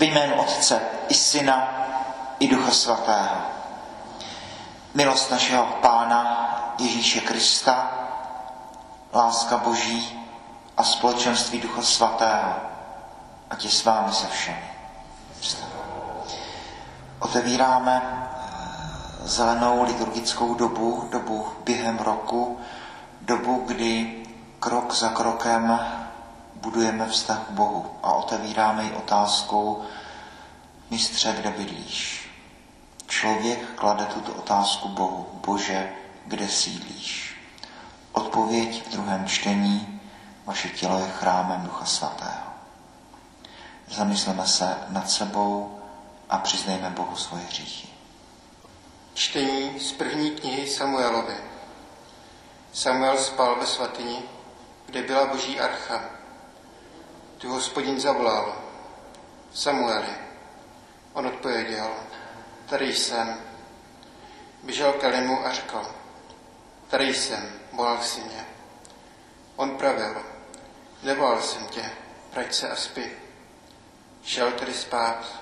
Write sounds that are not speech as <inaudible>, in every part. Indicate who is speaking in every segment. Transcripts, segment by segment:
Speaker 1: Ve jménu Otce i Syna i Ducha Svatého. Milost našeho Pána Ježíše Krista, láska Boží a společenství Ducha Svatého, ať je s vámi se všemi. Otevíráme zelenou liturgickou dobu, dobu během roku, dobu, kdy krok za krokem budujeme vztah k Bohu a otevíráme ji otázkou, mistře, kde bydlíš? Člověk klade tuto otázku Bohu. Bože, kde sídlíš? Odpověď v druhém čtení, vaše tělo je chrámem Ducha Svatého. Zamysleme se nad sebou a přiznejme Bohu svoje hříchy.
Speaker 2: Čtení z první knihy Samuelovi. Samuel spal ve svatyni, kde byla boží archa. Tu hospodin zavolal. Samueli. On odpověděl. Tady jsem. Běžel k Elimu a řekl. Tady jsem, volal si mě. On pravil. Nevolal jsem tě, vrať se a spí. Šel tedy spát.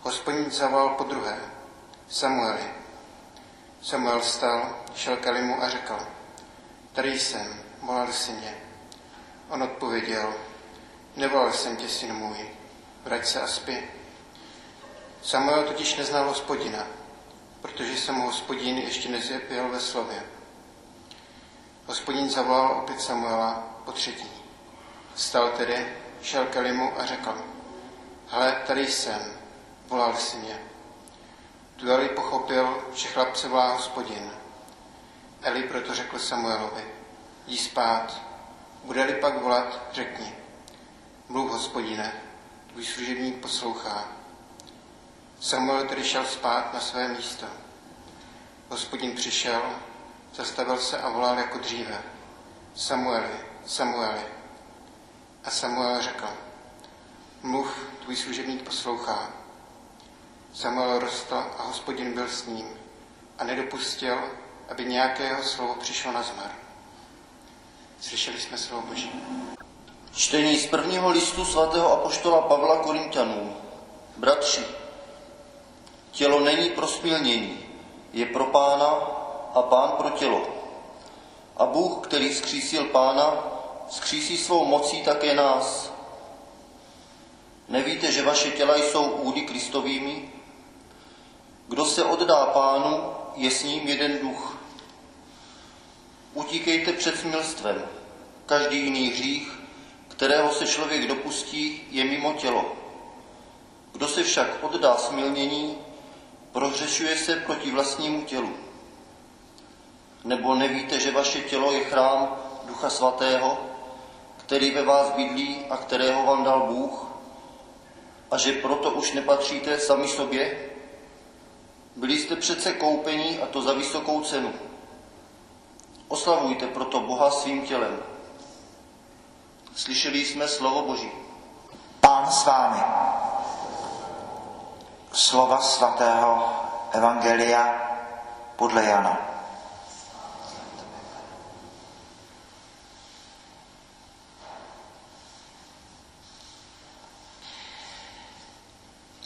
Speaker 2: Hospodin zavolal po druhé. Samueli. Samuel stal, šel k Elimu a řekl. Tady jsem, volal si mě. On odpověděl. Nevolal jsem tě, syn můj, vrať se a spí. Samuel totiž neznal hospodina, protože se mu hospodin ještě nezjevil ve slově. Hospodin zavolal opět Samuela po třetí. Stal tedy, šel k Elimu a řekl, hle, tady jsem, volal si mě. Tu Eli pochopil, že chlapce volá hospodin. Eli proto řekl Samuelovi, jdi spát, bude-li pak volat, řekni. Mluv, hospodine, tvůj služebník poslouchá. Samuel tedy šel spát na své místo. Hospodin přišel, zastavil se a volal jako dříve. Samueli, Samueli. A Samuel řekl, mluv, tvůj služebník poslouchá. Samuel rostl a hospodin byl s ním a nedopustil, aby nějakého slovo přišlo na zmar. Slyšeli jsme slovo Boží.
Speaker 3: Čtení z prvního listu svatého apoštola Pavla Korintianů. Bratři, tělo není pro smilnění, je pro pána a pán pro tělo. A Bůh, který skřísil pána, skřísí svou mocí také nás. Nevíte, že vaše těla jsou údy Kristovými? Kdo se oddá pánu, je s ním jeden duch. Utíkejte před smilstvem. Každý jiný hřích, kterého se člověk dopustí, je mimo tělo. Kdo se však oddá smilnění, prohřešuje se proti vlastnímu tělu. Nebo nevíte, že vaše tělo je chrám Ducha Svatého, který ve vás bydlí a kterého vám dal Bůh, a že proto už nepatříte sami sobě? Byli jste přece koupení a to za vysokou cenu. Oslavujte proto Boha svým tělem. Slyšeli jsme slovo Boží.
Speaker 1: Pán s vámi. Slova svatého Evangelia podle Jana.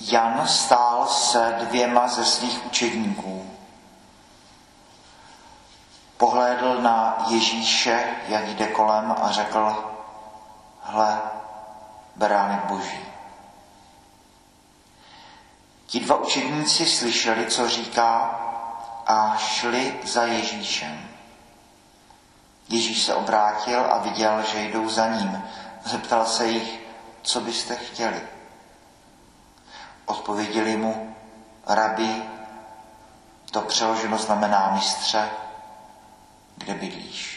Speaker 1: Jan stál se dvěma ze svých učedníků. Pohlédl na Ježíše, jak jde kolem a řekl, hle, beránek boží. Ti dva učedníci slyšeli, co říká a šli za Ježíšem. Ježíš se obrátil a viděl, že jdou za ním. Zeptal se jich, co byste chtěli. Odpověděli mu, rabi, to přeloženo znamená mistře, kde bydlíš.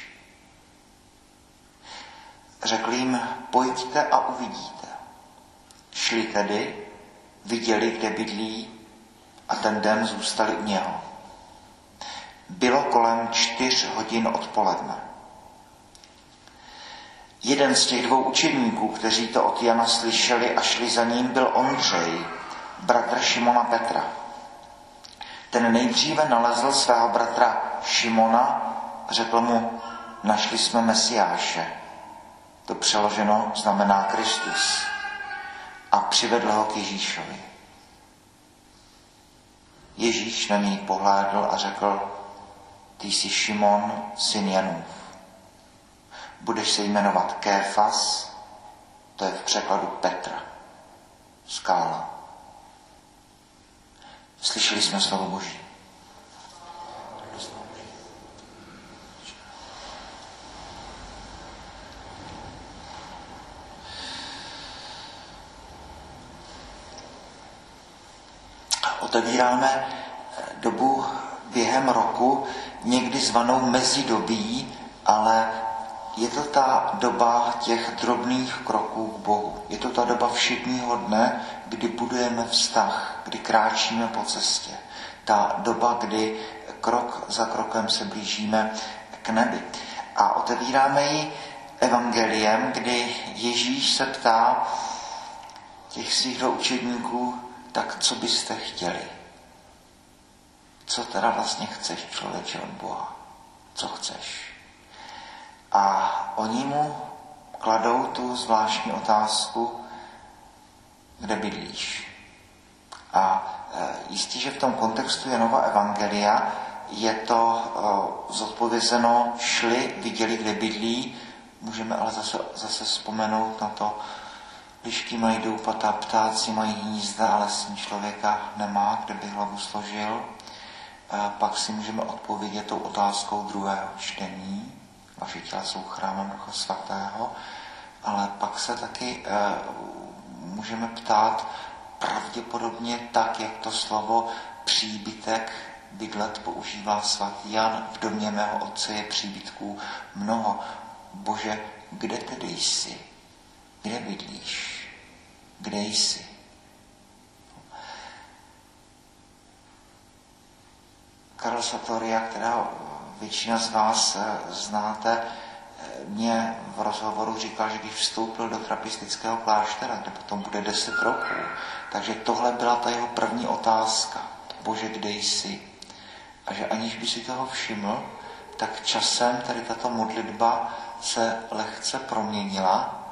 Speaker 1: Řekl jim, pojďte a uvidíte. Šli tedy, viděli, kde bydlí a ten den zůstali u něho. Bylo kolem čtyř hodin odpoledne. Jeden z těch dvou učedníků, kteří to od Jana slyšeli a šli za ním, byl Ondřej, bratr Šimona Petra. Ten nejdříve nalezl svého bratra Šimona, řekl mu, našli jsme Mesiáše. To přeloženo znamená Kristus. a přivedl ho k Ježíšovi. Ježíš na něj pohlédl a řekl, ty jsi Šimon, syn Janův. Budeš se jmenovat Kéfas, to je v překladu Petra, skála. Slyšeli jsme slovo Boží. Otevíráme dobu během roku, někdy zvanou mezidobí, ale je to ta doba těch drobných kroků k Bohu. Je to ta doba všedního dne, kdy budujeme vztah, kdy kráčíme po cestě. Ta doba, kdy krok za krokem se blížíme k nebi. A otevíráme ji evangeliem, kdy Ježíš se ptá těch svých učedníků, tak co byste chtěli? Co teda vlastně chceš, člověče, od Boha? Co chceš? A oni mu kladou tu zvláštní otázku, kde bydlíš. A e, jistě, že v tom kontextu Janova Evangelia je to e, zodpovězeno, šli, viděli, kde bydlí, můžeme ale zase, zase vzpomenout na to, lišky mají doupata, ptáci mají hnízda, ale syn člověka nemá, kde by hlavu složil. Pak si můžeme odpovědět tou otázkou druhého čtení. Vaše těla jsou chrámem Ducha Svatého, ale pak se taky e, můžeme ptát pravděpodobně tak, jak to slovo příbytek bydlet používá svatý Jan. V domě mého otce je příbytků mnoho. Bože, kde tedy jsi? Kde bydlíš? Kde jsi? Karel Satoria, kterého většina z vás eh, znáte, eh, mě v rozhovoru říkal, že když vstoupil do trapistického kláštera, kde potom bude deset roků, takže tohle byla ta jeho první otázka. Bože, kde jsi? A že aniž by si toho všiml, tak časem tady tato modlitba se lehce proměnila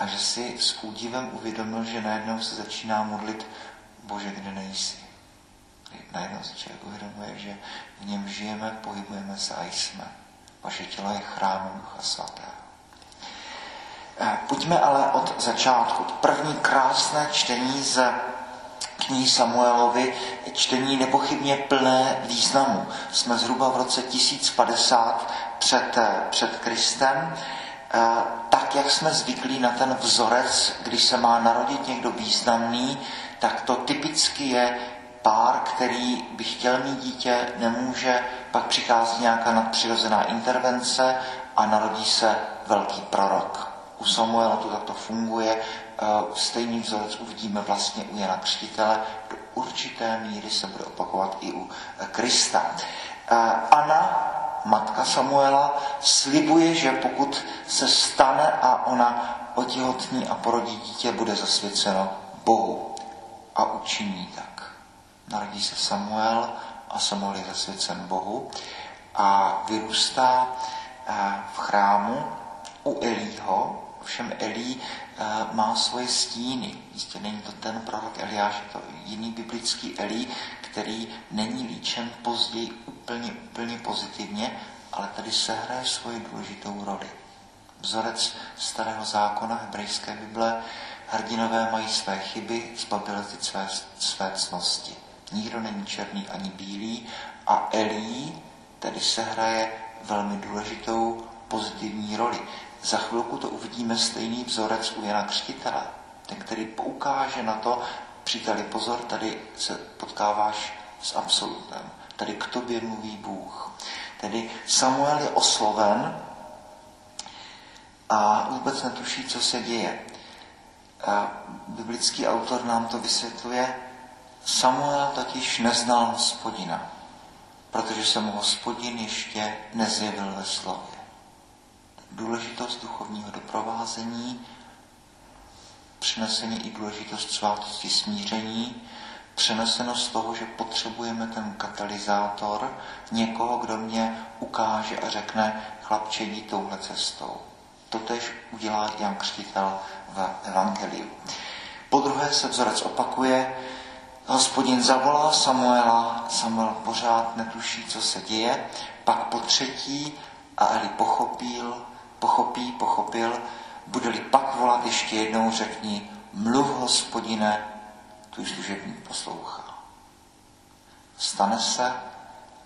Speaker 1: a že si s údivem uvědomil, že najednou se začíná modlit Bože, kde nejsi. Najednou se člověk uvědomuje, že v něm žijeme, pohybujeme se a jsme. Vaše tělo je chrámem Ducha Svatého. Eh, pojďme ale od začátku. První krásné čtení z knihy Samuelovi, čtení nepochybně plné významu. Jsme zhruba v roce 1050 před, eh, před Kristem. Eh, tak, jak jsme zvyklí na ten vzorec, když se má narodit někdo významný, tak to typicky je pár, který by chtěl mít dítě, nemůže, pak přichází nějaká nadpřirozená intervence a narodí se velký prorok. U Samuela to takto funguje, eh, stejný vzorec uvidíme vlastně u Jana Křtitele, do určité míry se bude opakovat i u eh, Krista. Anna, matka Samuela, slibuje, že pokud se stane a ona otěhotní a porodí dítě, bude zasvěceno Bohu a učiní tak. Narodí se Samuel a Samuel je zasvěcen Bohu a vyrůstá v chrámu u Elího, Ovšem Elí eh, má svoje stíny. Jistě není to ten prorok Eliáš, je to jiný biblický Elí, který není líčen později úplně, úplně pozitivně, ale tady se hraje svoji důležitou roli. Vzorec starého zákona hebrejské Bible, hrdinové mají své chyby, zbabělci své, své cnosti. Nikdo není černý ani bílý a Elí tedy se hraje velmi důležitou pozitivní roli. Za chvilku to uvidíme stejný vzorec u Jana Křtitele, ten, který poukáže na to, příteli, pozor, tady se potkáváš s absolutem. Tady k tobě mluví Bůh. Tedy Samuel je osloven a vůbec netuší, co se děje. A biblický autor nám to vysvětluje. Samuel totiž neznal hospodina, protože se mu hospodin ještě nezjevil ve slově důležitost duchovního doprovázení, přinesení i důležitost svátosti smíření, přeneseno z toho, že potřebujeme ten katalyzátor, někoho, kdo mě ukáže a řekne, chlapče, jdi touhle cestou. Totež udělá Jan Křtitel v Evangeliu. Po druhé se vzorec opakuje, hospodin zavolá Samuela, Samuel pořád netuší, co se děje, pak po třetí a Eli pochopil, pochopí, pochopil, bude-li pak volat ještě jednou, řekni, mluv hospodine, tvůj služebník poslouchá. Stane se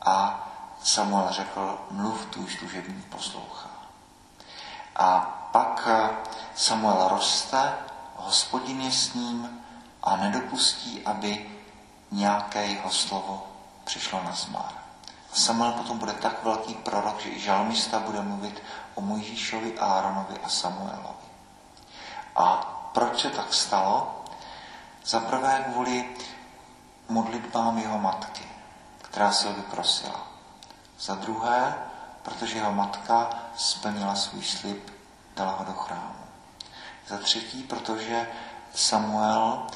Speaker 1: a Samuel řekl, mluv, tvůj služebník poslouchá. A pak eh, Samuel roste, hospodin je s ním a nedopustí, aby nějaké jeho slovo přišlo na zmar. Samuel potom bude tak velký žalmista bude mluvit o Mojžíšovi, Áronovi a Samuelovi. A proč se tak stalo? Za prvé kvůli modlitbám jeho matky, která si ho vyprosila. Za druhé, protože jeho matka splnila svůj slib, dala ho do chrámu. Za třetí, protože Samuel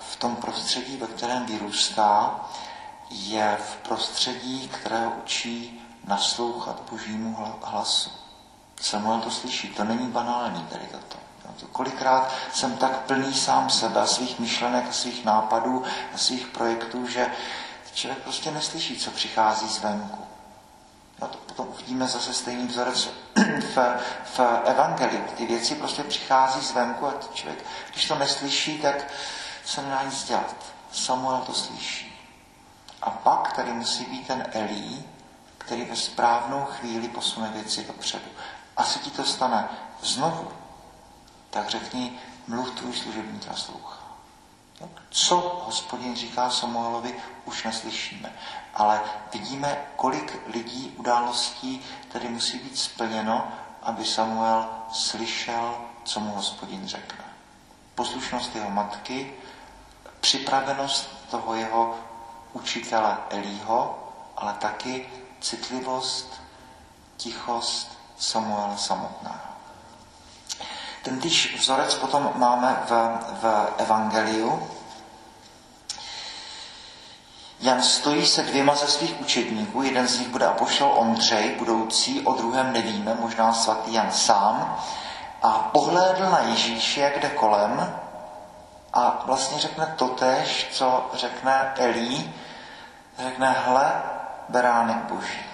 Speaker 1: v tom prostředí, ve kterém vyrůstá, je v prostředí, které učí naslouchat božímu hlasu. Samuel to slyší, to není banální tady toto. Kolikrát jsem tak plný sám sebe svých myšlenek svých nápadů a svých projektů, že člověk prostě neslyší, co přichází zvenku. A to potom uvidíme zase stejný vzorec v, v evangeliu. Ty věci prostě přichází zvenku a člověk, když to neslyší, tak se nedá nic dělat. Samuel to slyší. A pak tady musí být ten Elí, který ve správnou chvíli posune věci dopředu. Asi ti to stane znovu. Tak řekni, mluv tvůj služebník naslouchá. Co hospodin říká Samuelovi, už neslyšíme. Ale vidíme, kolik lidí, událostí tady musí být splněno, aby Samuel slyšel, co mu hospodin řekne. Poslušnost jeho matky, připravenost toho jeho učitele Elího, ale taky citlivost, tichost Samuela samotného. Ten týž vzorec potom máme v, v Evangeliu. Jan stojí se dvěma ze svých učedníků, jeden z nich bude apoštol Ondřej, budoucí, o druhém nevíme, možná svatý Jan sám, a pohlédl na Ježíše, jak jde kolem, a vlastně řekne totéž, co řekne Elí, řekne, hle, beránek boží.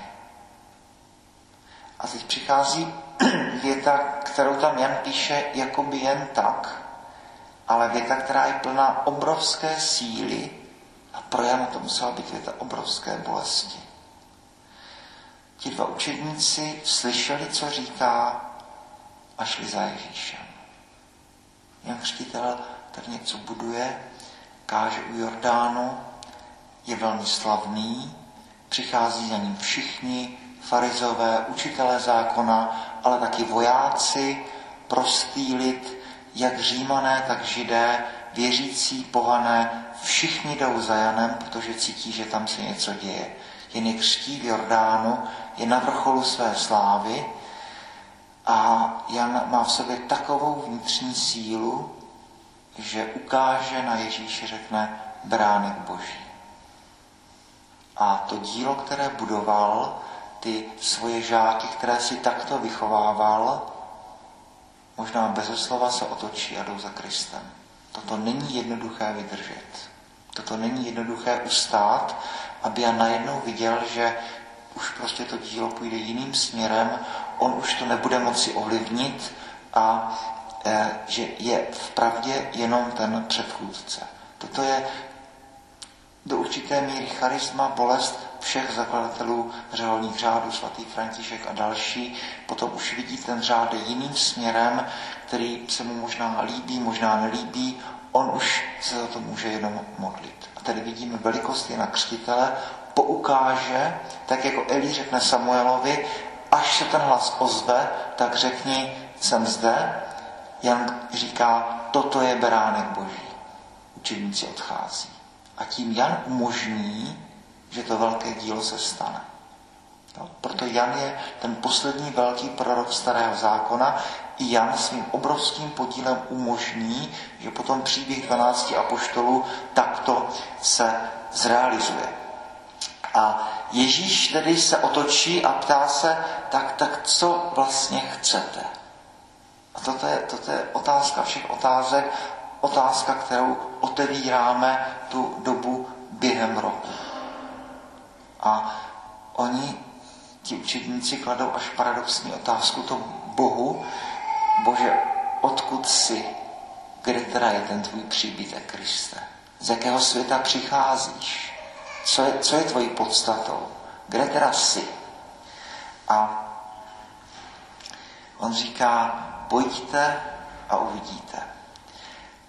Speaker 1: A teď přichází <clears throat> věta, kterou tam Jan píše jakoby jen tak, ale věta, která je plná obrovské síly a pro Jana to musela být věta obrovské bolesti. Ti dva učedníci slyšeli, co říká a šli za Ježíšem. Jan Křtitel tady něco buduje, káže u Jordánu, je velmi slavný, přichází za ním všichni, farizové, učitelé zákona, ale taky vojáci, prostý lid, jak římané, tak židé, věřící, pohané, všichni jdou za Janem, protože cítí, že tam se něco děje. Jen je křtí v Jordánu, je na vrcholu své slávy a Jan má v sobě takovou vnitřní sílu, že ukáže na Ježíše, řekne bránek boží. A to dílo, které budoval, ty svoje žáky, které si takto vychovával, možná bez slova se otočí a jdou za Kristem. Toto není jednoduché vydržet. Toto není jednoduché ustát, aby já najednou viděl, že už prostě to dílo půjde jiným směrem, on už to nebude moci ovlivnit a e, že je v pravdě jenom ten předchůdce. Toto je do určité míry charisma, bolest všech zakladatelů řeholních řádů, svatý František a další, potom už vidí ten řád jiným směrem, který se mu možná líbí, možná nelíbí, on už se za to může jenom modlit. A tady vidíme velikost Jana Křtitele, poukáže, tak jako Eli řekne Samuelovi, až se ten hlas ozve, tak řekni, jsem zde. Jan říká, toto je beránek boží. Učeníci odchází. A tím Jan umožní, že to velké dílo se stane. No, proto Jan je ten poslední velký prorok starého zákona. I Jan svým obrovským podílem umožní, že potom příběh 12 apoštolů takto se zrealizuje. A Ježíš tedy se otočí a ptá se, tak, tak co vlastně chcete? A toto je, toto je otázka všech otázek otázka, kterou otevíráme tu dobu během roku. A oni, ti učedníci, kladou až paradoxní otázku to Bohu, Bože, odkud jsi? Kde teda je ten tvůj příbytek, Kriste? Z jakého světa přicházíš? Co je, co je tvojí podstatou? Kde teda jsi? A on říká, pojďte a uvidíte.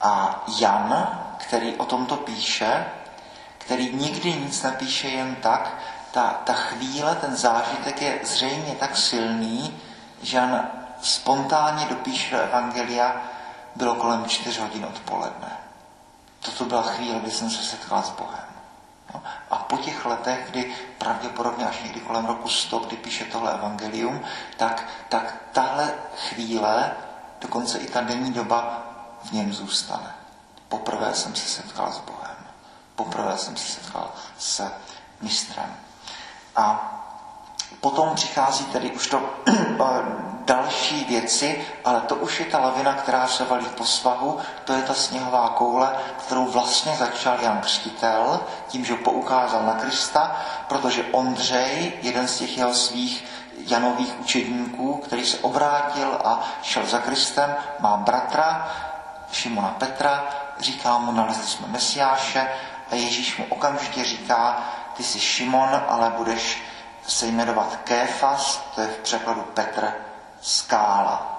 Speaker 1: A Jan, který o tomto píše, který nikdy nic nepíše jen tak, ta, ta chvíle, ten zážitek je zřejmě tak silný, že Jan spontánně dopíše do Evangelia, bylo kolem čtyř hodin odpoledne. Toto byla chvíle, kdy jsem se setkal s Bohem. No, a po těch letech, kdy pravděpodobně až někdy kolem roku 100, kdy píše tohle evangelium, tak, tak tahle chvíle, dokonce i ta denní doba v něm zůstane. Poprvé jsem se setkal s Bohem. Poprvé jsem se setkal s mistrem. A potom přichází tedy už to <clears throat> další věci, ale to už je ta lavina, která se valí po svahu, to je ta sněhová koule, kterou vlastně začal Jan Křtitel, tím, že poukázal na Krista, protože Ondřej, jeden z těch jeho svých Janových učedníků, který se obrátil a šel za Kristem, má bratra, Šimona Petra, říká mu, nalezli jsme Mesiáše a Ježíš mu okamžitě říká, ty jsi Šimon, ale budeš se jmenovat Kéfas, to je v překladu Petr, skála.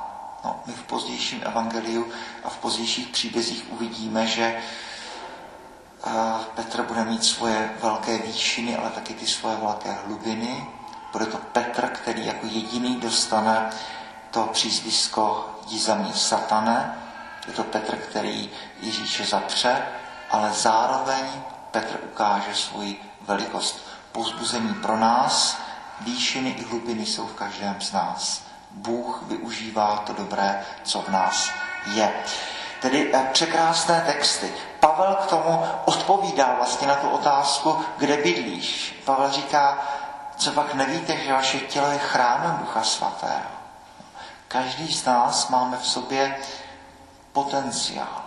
Speaker 1: No, my v pozdějším evangeliu a v pozdějších příbězích uvidíme, že uh, Petr bude mít svoje velké výšiny, ale taky ty svoje velké hlubiny. Bude to Petr, který jako jediný dostane to přízvisko jdi za mě satane. Je to Petr, který Ježíše zapře, ale zároveň Petr ukáže svoji velikost. Pozbuzení pro nás, výšiny i hlubiny jsou v každém z nás. Bůh využívá to dobré, co v nás je. Tedy eh, překrásné texty. Pavel k tomu odpovídá vlastně na tu otázku, kde bydlíš. Pavel říká, co pak nevíte, že vaše tělo je chrámem Ducha Svatého. Každý z nás máme v sobě potenciál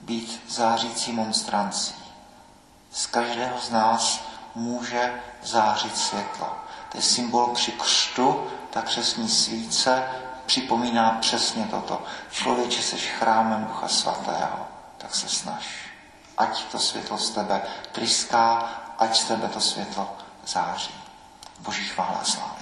Speaker 1: být zářící monstrancí. Z každého z nás může zářit světlo. To je symbol při křtu, ta křesní svíce připomíná přesně toto. Člověče, seš chrámem Ducha Svatého, tak se snaž. Ať to světlo z tebe tryská, ať z tebe to světlo září. Boží chvála sláva.